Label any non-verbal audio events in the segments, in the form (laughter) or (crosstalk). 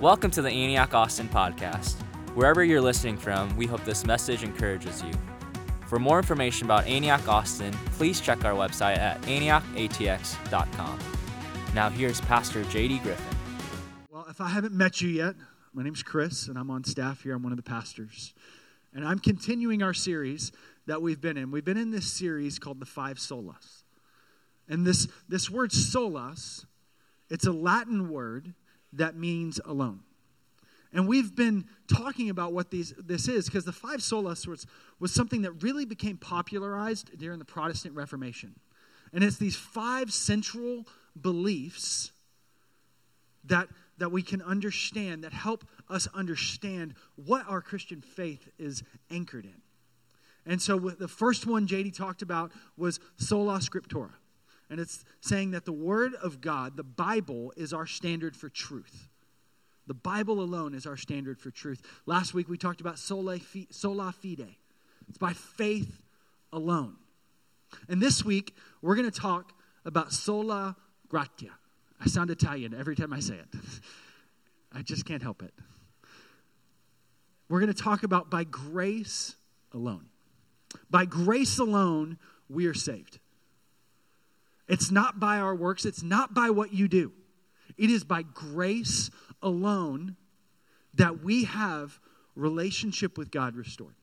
Welcome to the Antioch Austin podcast. Wherever you're listening from, we hope this message encourages you. For more information about Antioch Austin, please check our website at antiochatx.com. Now, here's Pastor JD Griffin. Well, if I haven't met you yet, my name's Chris, and I'm on staff here. I'm one of the pastors. And I'm continuing our series that we've been in. We've been in this series called The Five Solas. And this, this word solas, it's a Latin word that means alone. And we've been talking about what these, this is because the five solas was, was something that really became popularized during the Protestant Reformation. And it's these five central beliefs that, that we can understand, that help us understand what our Christian faith is anchored in. And so the first one JD talked about was sola scriptura. And it's saying that the Word of God, the Bible, is our standard for truth. The Bible alone is our standard for truth. Last week we talked about sola fide. It's by faith alone. And this week we're going to talk about sola gratia. I sound Italian every time I say it. (laughs) I just can't help it. We're going to talk about by grace alone. By grace alone, we are saved. It's not by our works, it's not by what you do. It is by grace alone that we have relationship with God restored.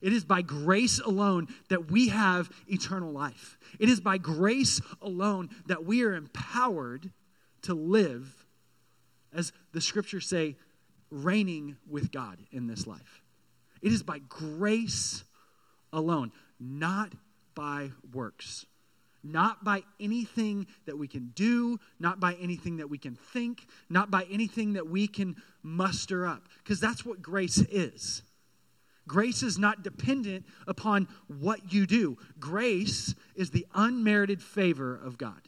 It is by grace alone that we have eternal life. It is by grace alone that we are empowered to live, as the scriptures say, reigning with God in this life. It is by grace alone, not by works not by anything that we can do, not by anything that we can think, not by anything that we can muster up. Because that's what grace is. Grace is not dependent upon what you do, grace is the unmerited favor of God.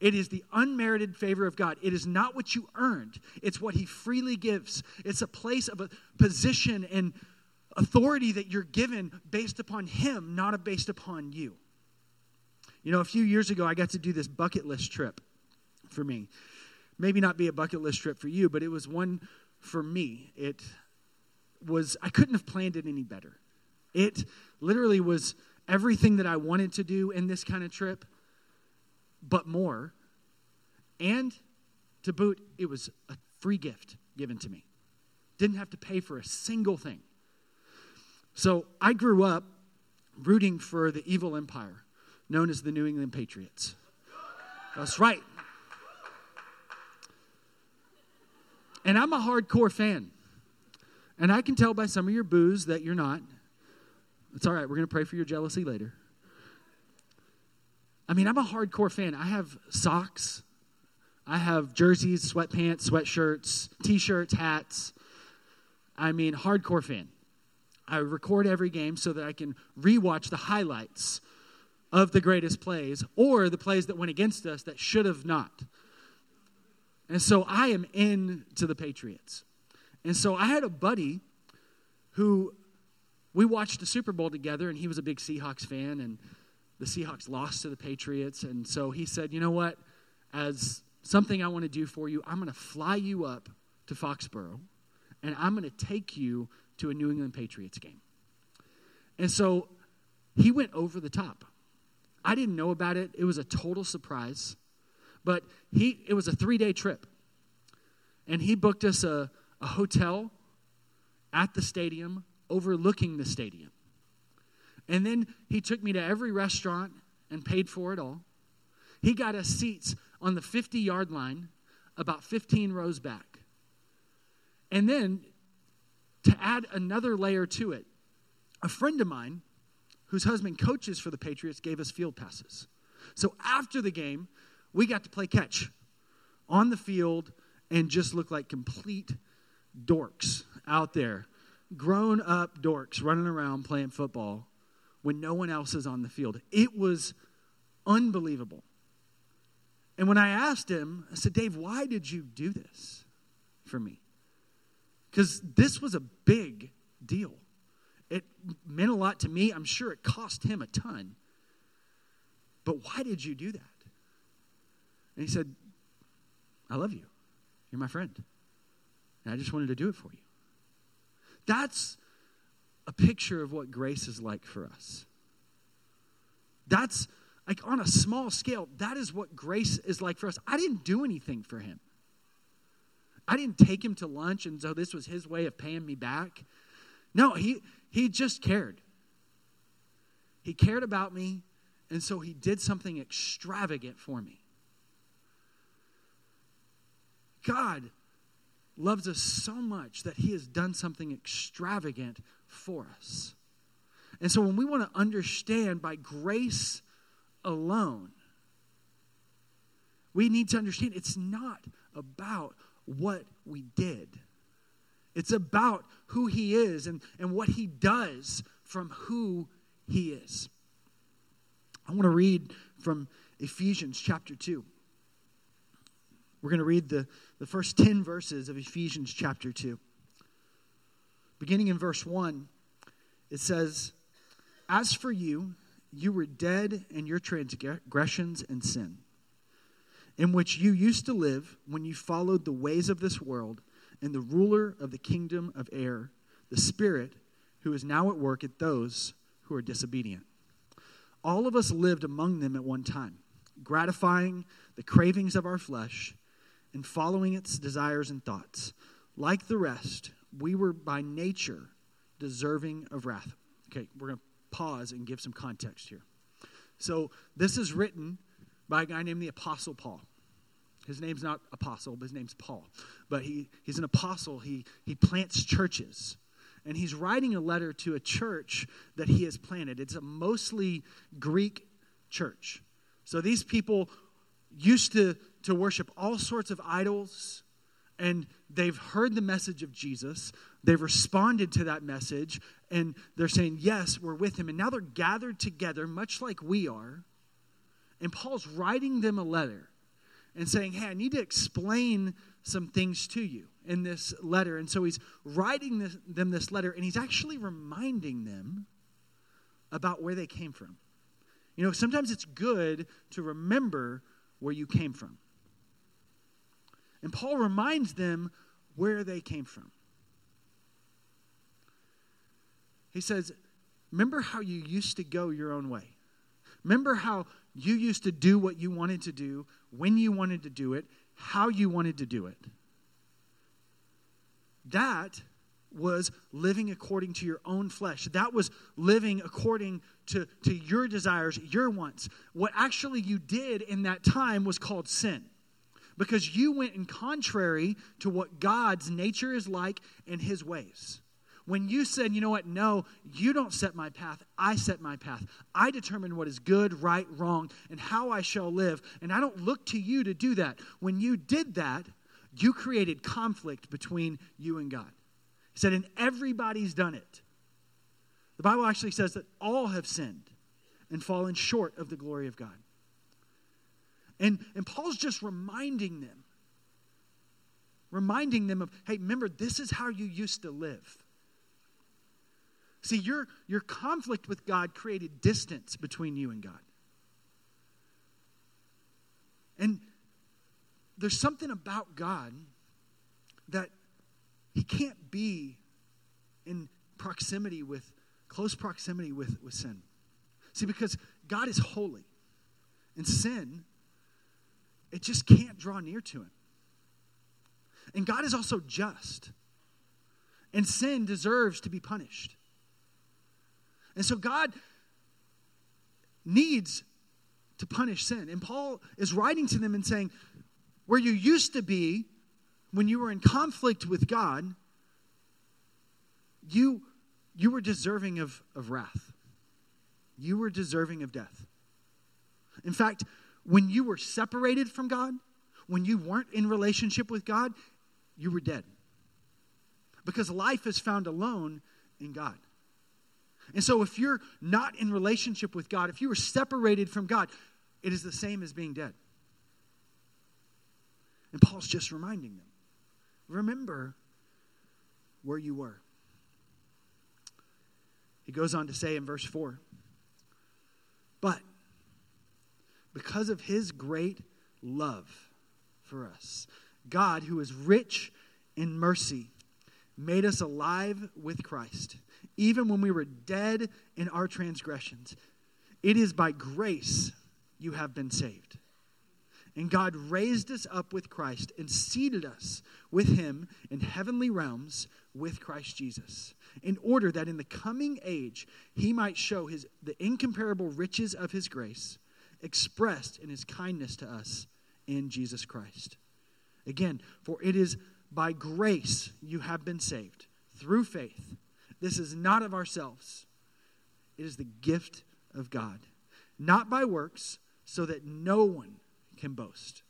It is the unmerited favor of God. It is not what you earned, it's what He freely gives. It's a place of a position and authority that you're given based upon Him, not based upon you. You know, a few years ago, I got to do this bucket list trip for me. Maybe not be a bucket list trip for you, but it was one for me. It was, I couldn't have planned it any better. It literally was everything that I wanted to do in this kind of trip, but more. And to boot, it was a free gift given to me. Didn't have to pay for a single thing. So I grew up rooting for the evil empire known as the New England Patriots. That's right. And I'm a hardcore fan. And I can tell by some of your boos that you're not. It's all right. We're going to pray for your jealousy later. I mean, I'm a hardcore fan. I have socks, I have jerseys, sweatpants, sweatshirts, t shirts, hats. I mean, hardcore fan. I record every game so that I can rewatch the highlights of the greatest plays or the plays that went against us that should have not. And so I am into the Patriots. And so I had a buddy who we watched the Super Bowl together, and he was a big Seahawks fan, and the Seahawks lost to the Patriots. And so he said, You know what? As something I want to do for you, I'm going to fly you up to Foxborough, and I'm going to take you to a New England Patriots game. And so he went over the top. I didn't know about it. It was a total surprise. But he it was a 3-day trip. And he booked us a, a hotel at the stadium overlooking the stadium. And then he took me to every restaurant and paid for it all. He got us seats on the 50 yard line, about 15 rows back. And then to add another layer to it, a friend of mine whose husband coaches for the Patriots, gave us field passes. So after the game, we got to play catch on the field and just look like complete dorks out there. Grown up dorks running around playing football when no one else is on the field. It was unbelievable. And when I asked him, I said, Dave, why did you do this for me? Because this was a big deal. It meant a lot to me. I'm sure it cost him a ton. But why did you do that? And he said, I love you. You're my friend. And I just wanted to do it for you. That's a picture of what grace is like for us. That's like on a small scale, that is what grace is like for us. I didn't do anything for him. I didn't take him to lunch and so this was his way of paying me back. No, he he just cared. He cared about me, and so he did something extravagant for me. God loves us so much that he has done something extravagant for us. And so when we want to understand by grace alone, we need to understand it's not about what we did. It's about who he is and, and what he does from who he is. I want to read from Ephesians chapter 2. We're going to read the, the first 10 verses of Ephesians chapter 2. Beginning in verse 1, it says, As for you, you were dead in your transgressions and sin, in which you used to live when you followed the ways of this world and the ruler of the kingdom of air, the Spirit who is now at work at those who are disobedient. All of us lived among them at one time, gratifying the cravings of our flesh and following its desires and thoughts. Like the rest, we were by nature deserving of wrath. Okay, we're going to pause and give some context here. So, this is written by a guy named the Apostle Paul. His name's not Apostle, but his name's Paul. But he, he's an apostle. He, he plants churches. And he's writing a letter to a church that he has planted. It's a mostly Greek church. So these people used to, to worship all sorts of idols, and they've heard the message of Jesus. They've responded to that message, and they're saying, Yes, we're with him. And now they're gathered together, much like we are. And Paul's writing them a letter and saying, Hey, I need to explain some things to you in this letter. And so he's writing this, them this letter, and he's actually reminding them about where they came from. You know, sometimes it's good to remember where you came from. And Paul reminds them where they came from. He says, Remember how you used to go your own way. Remember how you used to do what you wanted to do, when you wanted to do it, how you wanted to do it. That was living according to your own flesh. That was living according to, to your desires, your wants. What actually you did in that time was called sin because you went in contrary to what God's nature is like and his ways. When you said, you know what, no, you don't set my path, I set my path. I determine what is good, right, wrong, and how I shall live, and I don't look to you to do that. When you did that, you created conflict between you and God. He said, and everybody's done it. The Bible actually says that all have sinned and fallen short of the glory of God. And, and Paul's just reminding them, reminding them of, hey, remember, this is how you used to live. See, your, your conflict with God created distance between you and God. And there's something about God that he can't be in proximity with, close proximity with, with sin. See, because God is holy, and sin, it just can't draw near to him. And God is also just, and sin deserves to be punished. And so God needs to punish sin. And Paul is writing to them and saying, where you used to be when you were in conflict with God, you, you were deserving of, of wrath. You were deserving of death. In fact, when you were separated from God, when you weren't in relationship with God, you were dead. Because life is found alone in God. And so, if you're not in relationship with God, if you are separated from God, it is the same as being dead. And Paul's just reminding them remember where you were. He goes on to say in verse 4 But because of his great love for us, God, who is rich in mercy, made us alive with Christ, even when we were dead in our transgressions. It is by grace you have been saved. And God raised us up with Christ and seated us with him in heavenly realms with Christ Jesus, in order that in the coming age he might show his, the incomparable riches of his grace expressed in his kindness to us in Jesus Christ. Again, for it is by grace you have been saved through faith. This is not of ourselves, it is the gift of God, not by works, so that no one can boast.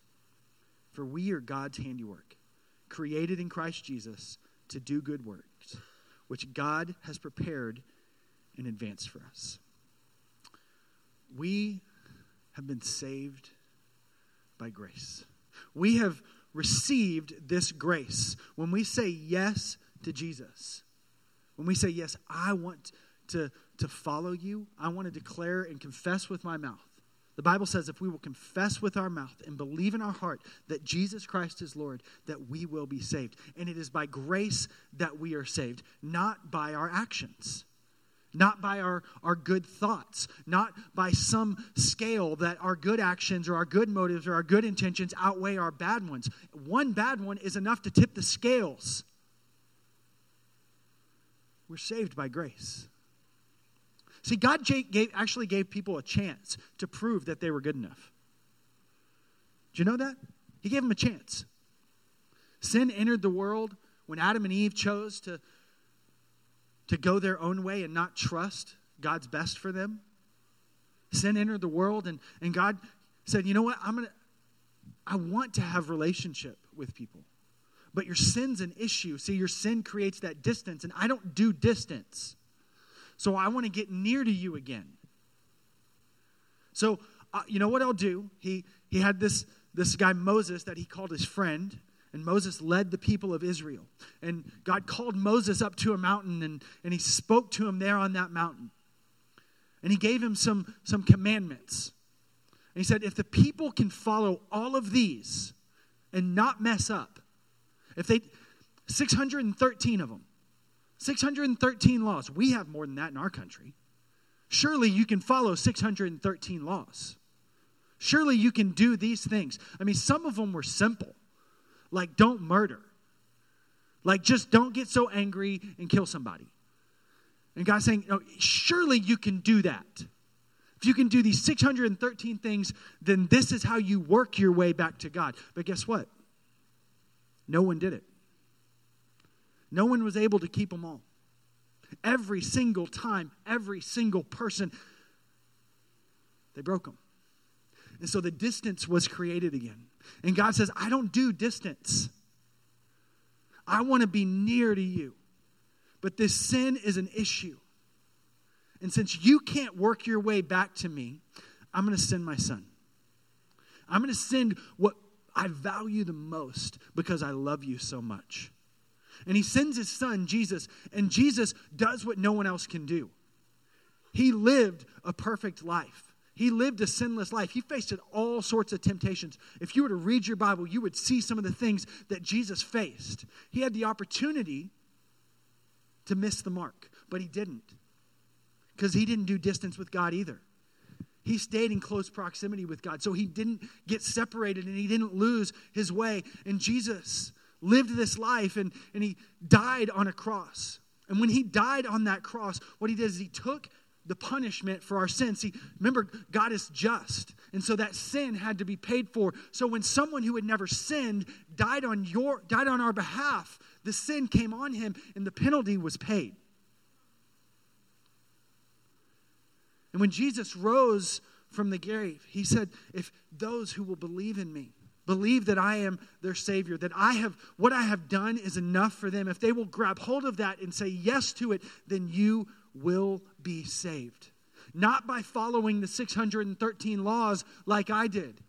For we are God's handiwork, created in Christ Jesus to do good works, which God has prepared in advance for us. We have been saved by grace. We have received this grace. When we say yes to Jesus, when we say, Yes, I want to, to follow you, I want to declare and confess with my mouth. The Bible says if we will confess with our mouth and believe in our heart that Jesus Christ is Lord, that we will be saved. And it is by grace that we are saved, not by our actions not by our, our good thoughts, not by some scale that our good actions or our good motives or our good intentions outweigh our bad ones. One bad one is enough to tip the scales. We're saved by grace. See, God gave, actually gave people a chance to prove that they were good enough. Do you know that? He gave them a chance. Sin entered the world when Adam and Eve chose to to go their own way and not trust God's best for them. Sin entered the world, and, and God said, You know what? I'm gonna I want to have relationship with people. But your sin's an issue. See, your sin creates that distance, and I don't do distance. So I want to get near to you again. So, uh, you know what I'll do? He, he had this, this guy, Moses, that he called his friend. And Moses led the people of Israel. And God called Moses up to a mountain and, and he spoke to him there on that mountain. And he gave him some, some commandments. And he said, if the people can follow all of these and not mess up, if they, 613 of them, 613 laws. We have more than that in our country. Surely you can follow 613 laws. Surely you can do these things. I mean, some of them were simple like don't murder. Like just don't get so angry and kill somebody. And God's saying, no, surely you can do that. If you can do these 613 things, then this is how you work your way back to God. But guess what? No one did it. No one was able to keep them all. Every single time, every single person, they broke them. And so the distance was created again. And God says, I don't do distance. I want to be near to you. But this sin is an issue. And since you can't work your way back to me, I'm going to send my son. I'm going to send what I value the most because I love you so much. And he sends his son, Jesus, and Jesus does what no one else can do. He lived a perfect life. He lived a sinless life. He faced all sorts of temptations. If you were to read your Bible, you would see some of the things that Jesus faced. He had the opportunity to miss the mark, but he didn't because he didn't do distance with God either. He stayed in close proximity with God. So he didn't get separated and he didn't lose his way. And Jesus lived this life and, and he died on a cross. And when he died on that cross, what he did is he took the punishment for our sins. See, remember, God is just. And so that sin had to be paid for. So when someone who had never sinned died on your died on our behalf, the sin came on him and the penalty was paid. And when Jesus rose from the grave, he said, If those who will believe in me, believe that I am their Savior, that I have what I have done is enough for them, if they will grab hold of that and say yes to it, then you will be saved. Not by following the 613 laws like I did,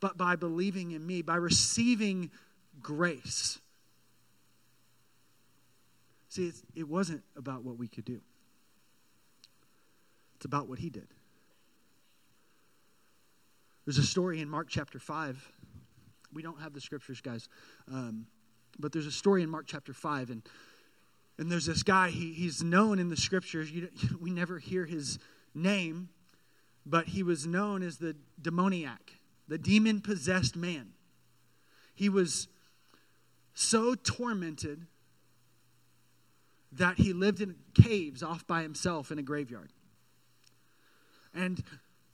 but by believing in me, by receiving grace. See, it wasn't about what we could do, it's about what He did. There's a story in Mark chapter 5. We don't have the scriptures, guys. Um, But there's a story in Mark chapter 5, and, and there's this guy, he, he's known in the scriptures. You, (laughs) we never hear his name, but he was known as the demoniac, the demon possessed man. He was so tormented that he lived in caves off by himself in a graveyard. And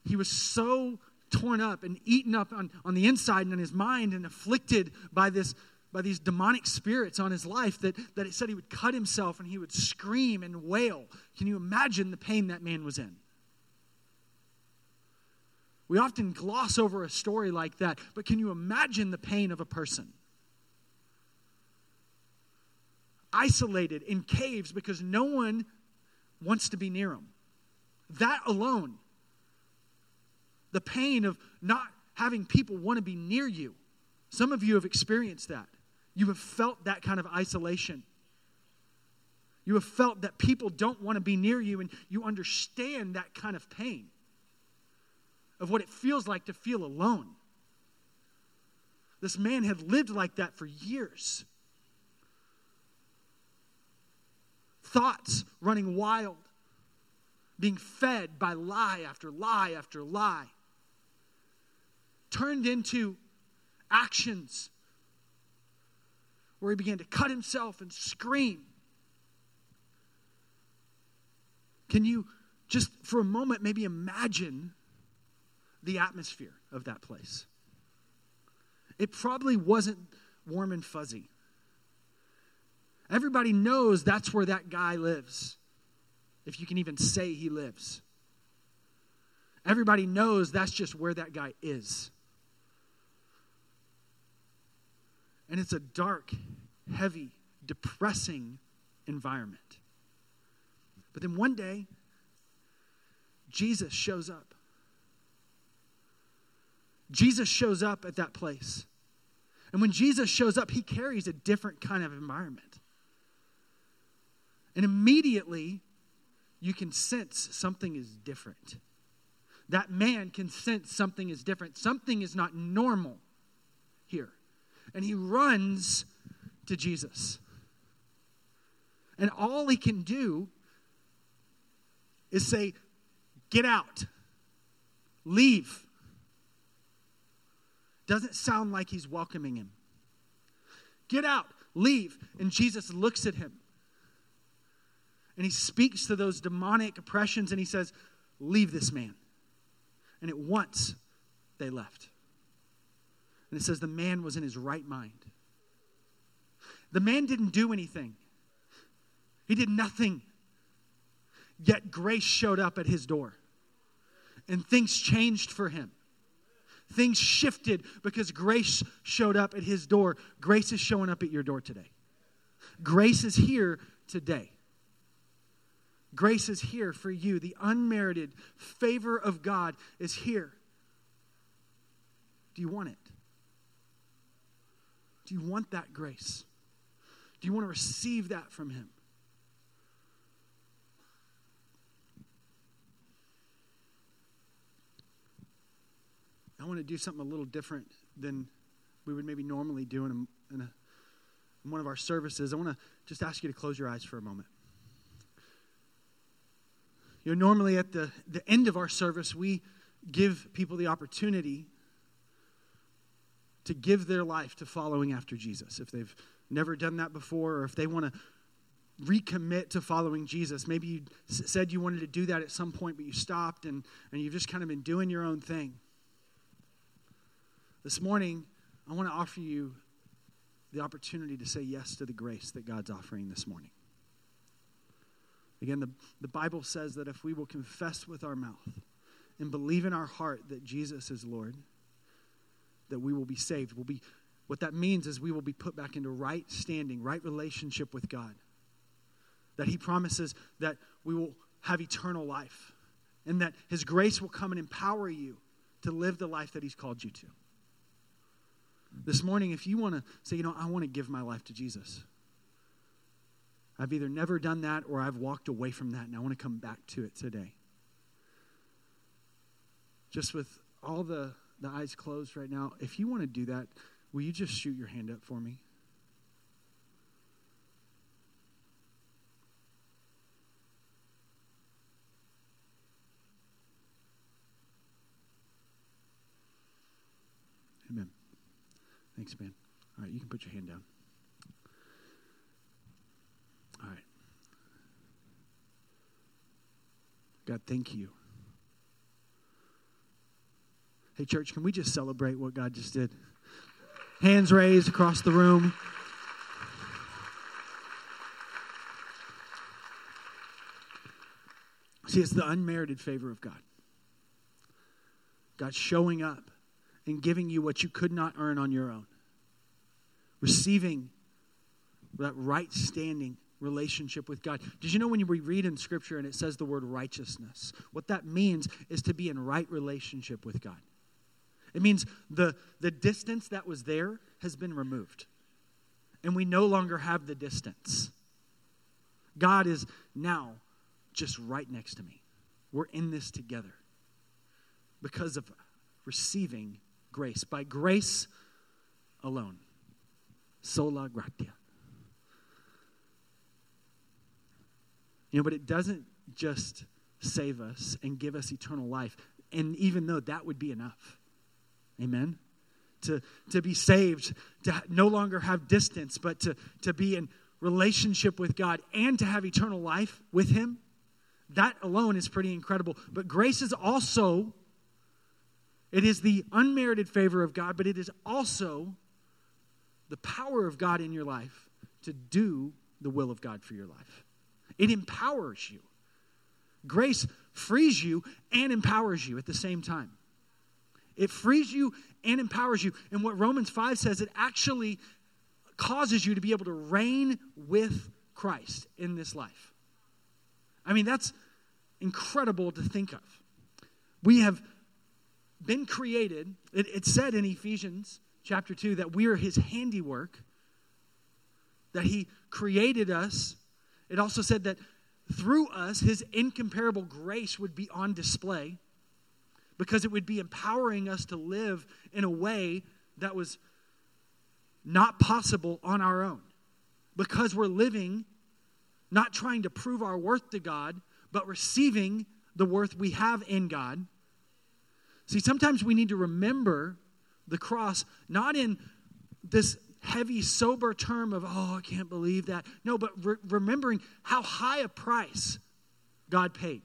he was so torn up and eaten up on, on the inside and in his mind and afflicted by this by these demonic spirits on his life that, that it said he would cut himself and he would scream and wail. Can you imagine the pain that man was in? We often gloss over a story like that, but can you imagine the pain of a person? Isolated in caves because no one wants to be near him. That alone the pain of not having people want to be near you. Some of you have experienced that. You have felt that kind of isolation. You have felt that people don't want to be near you, and you understand that kind of pain of what it feels like to feel alone. This man had lived like that for years. Thoughts running wild, being fed by lie after lie after lie turned into actions where he began to cut himself and scream. Can you just for a moment maybe imagine the atmosphere of that place? It probably wasn't warm and fuzzy. Everybody knows that's where that guy lives, if you can even say he lives. Everybody knows that's just where that guy is. And it's a dark, heavy, depressing environment. But then one day, Jesus shows up. Jesus shows up at that place. And when Jesus shows up, he carries a different kind of environment. And immediately, you can sense something is different. That man can sense something is different. Something is not normal and he runs to Jesus. And all he can do is say, Get out, leave. Doesn't sound like he's welcoming him. Get out, leave. And Jesus looks at him and he speaks to those demonic oppressions and he says, Leave this man. And at once they left. And it says the man was in his right mind. The man didn't do anything, he did nothing. Yet grace showed up at his door, and things changed for him. Things shifted because grace showed up at his door. Grace is showing up at your door today. Grace is here today. Grace is here for you. The unmerited favor of God is here. Do you want it? Do you want that grace? Do you want to receive that from Him? I want to do something a little different than we would maybe normally do in, a, in, a, in one of our services. I want to just ask you to close your eyes for a moment. You know, normally at the, the end of our service, we give people the opportunity to give their life to following after Jesus. If they've never done that before, or if they want to recommit to following Jesus, maybe you said you wanted to do that at some point, but you stopped and, and you've just kind of been doing your own thing. This morning, I want to offer you the opportunity to say yes to the grace that God's offering this morning. Again, the, the Bible says that if we will confess with our mouth and believe in our heart that Jesus is Lord, that we will be saved. We'll be, what that means is we will be put back into right standing, right relationship with God. That He promises that we will have eternal life and that His grace will come and empower you to live the life that He's called you to. This morning, if you want to say, you know, I want to give my life to Jesus, I've either never done that or I've walked away from that and I want to come back to it today. Just with all the the eyes closed right now, if you want to do that, will you just shoot your hand up for me? Amen. Thanks, man. All right, you can put your hand down. All right. God, thank you. Hey, church, can we just celebrate what God just did? Hands raised across the room. See, it's the unmerited favor of God. God showing up and giving you what you could not earn on your own. Receiving that right standing relationship with God. Did you know when you read in Scripture and it says the word righteousness, what that means is to be in right relationship with God? It means the, the distance that was there has been removed. And we no longer have the distance. God is now just right next to me. We're in this together because of receiving grace. By grace alone. Sola gratia. You know, but it doesn't just save us and give us eternal life. And even though that would be enough. Amen? To, to be saved, to no longer have distance, but to, to be in relationship with God and to have eternal life with Him, that alone is pretty incredible. But grace is also, it is the unmerited favor of God, but it is also the power of God in your life to do the will of God for your life. It empowers you. Grace frees you and empowers you at the same time. It frees you and empowers you. And what Romans 5 says, it actually causes you to be able to reign with Christ in this life. I mean, that's incredible to think of. We have been created, it, it said in Ephesians chapter 2 that we are his handiwork, that he created us. It also said that through us, his incomparable grace would be on display because it would be empowering us to live in a way that was not possible on our own. Because we're living not trying to prove our worth to God, but receiving the worth we have in God. See, sometimes we need to remember the cross, not in this heavy, sober term of, oh, I can't believe that. No, but re- remembering how high a price God paid.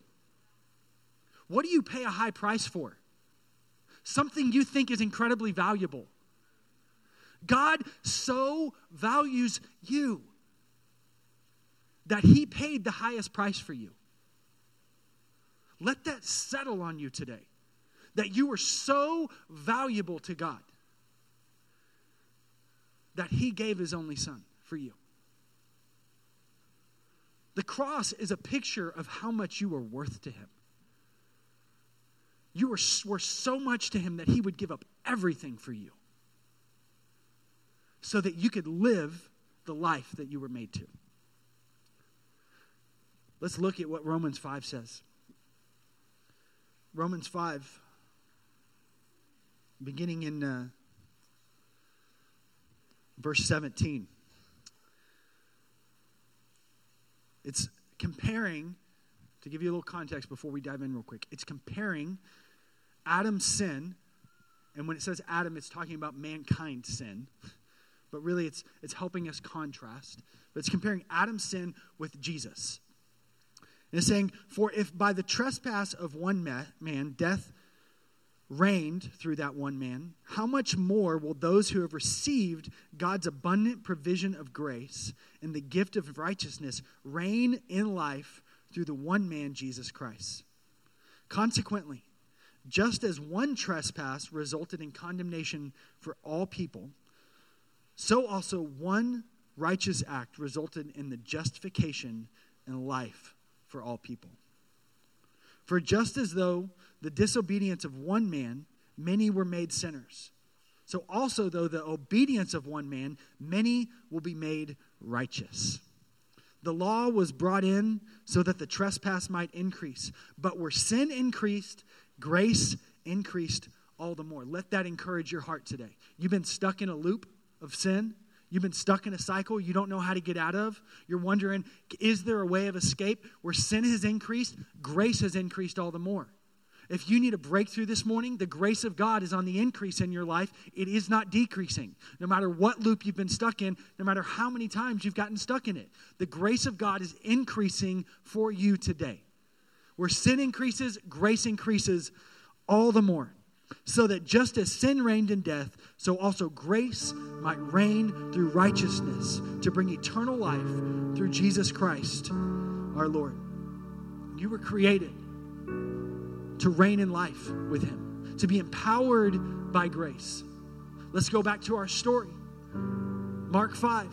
What do you pay a high price for? Something you think is incredibly valuable. God so values you that He paid the highest price for you. Let that settle on you today that you are so valuable to God that He gave His only Son for you. The cross is a picture of how much you are worth to Him. You were worth so much to him that he would give up everything for you so that you could live the life that you were made to. Let's look at what Romans 5 says. Romans 5, beginning in uh, verse 17. It's comparing, to give you a little context before we dive in real quick, it's comparing Adam's sin, and when it says Adam, it's talking about mankind's sin, but really it's, it's helping us contrast. But it's comparing Adam's sin with Jesus. And it's saying, For if by the trespass of one man death reigned through that one man, how much more will those who have received God's abundant provision of grace and the gift of righteousness reign in life through the one man, Jesus Christ? Consequently, just as one trespass resulted in condemnation for all people, so also one righteous act resulted in the justification and life for all people. For just as though the disobedience of one man, many were made sinners, so also though the obedience of one man, many will be made righteous. The law was brought in so that the trespass might increase. But where sin increased, grace increased all the more. Let that encourage your heart today. You've been stuck in a loop of sin. You've been stuck in a cycle you don't know how to get out of. You're wondering, is there a way of escape? Where sin has increased, grace has increased all the more. If you need a breakthrough this morning, the grace of God is on the increase in your life. It is not decreasing. No matter what loop you've been stuck in, no matter how many times you've gotten stuck in it, the grace of God is increasing for you today. Where sin increases, grace increases all the more. So that just as sin reigned in death, so also grace might reign through righteousness to bring eternal life through Jesus Christ our Lord. You were created to reign in life with Him, to be empowered by grace. Let's go back to our story. Mark 5,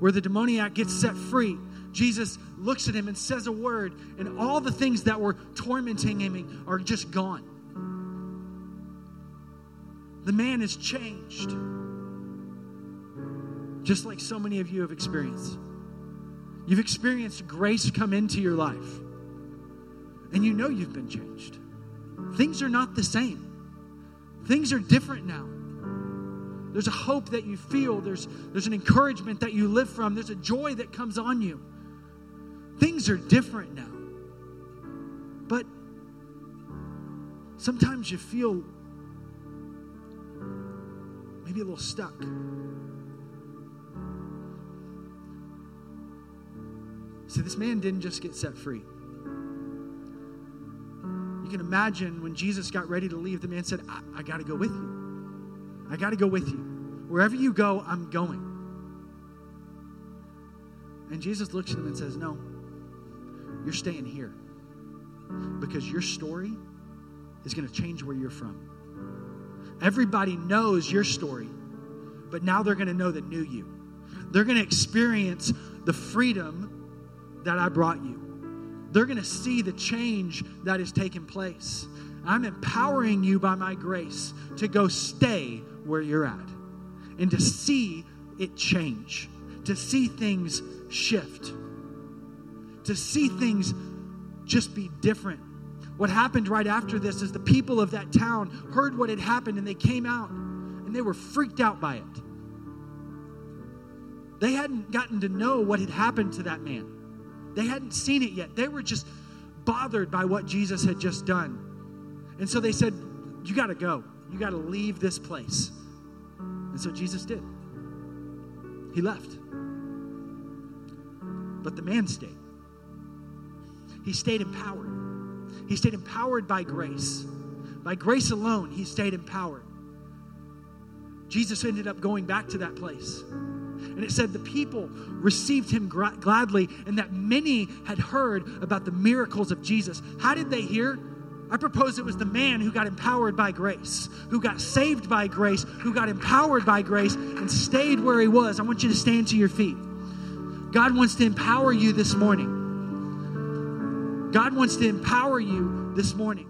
where the demoniac gets set free. Jesus looks at him and says a word, and all the things that were tormenting him are just gone. The man is changed, just like so many of you have experienced. You've experienced grace come into your life, and you know you've been changed. Things are not the same, things are different now. There's a hope that you feel, there's, there's an encouragement that you live from, there's a joy that comes on you. Things are different now. But sometimes you feel maybe a little stuck. See, this man didn't just get set free. You can imagine when Jesus got ready to leave, the man said, I, I got to go with you. I got to go with you. Wherever you go, I'm going. And Jesus looks at him and says, No, you're staying here because your story is going to change where you're from. Everybody knows your story, but now they're going to know that knew you. They're going to experience the freedom that I brought you. They're going to see the change that is taking place. I'm empowering you by my grace to go stay where you're at and to see it change, to see things shift, to see things just be different. What happened right after this is the people of that town heard what had happened and they came out and they were freaked out by it. They hadn't gotten to know what had happened to that man. They hadn't seen it yet. They were just bothered by what Jesus had just done. And so they said, You got to go. You got to leave this place. And so Jesus did. He left. But the man stayed. He stayed empowered. He stayed empowered by grace. By grace alone, he stayed empowered. Jesus ended up going back to that place. And it said the people received him gladly, and that many had heard about the miracles of Jesus. How did they hear? I propose it was the man who got empowered by grace, who got saved by grace, who got empowered by grace, and stayed where he was. I want you to stand to your feet. God wants to empower you this morning. God wants to empower you this morning.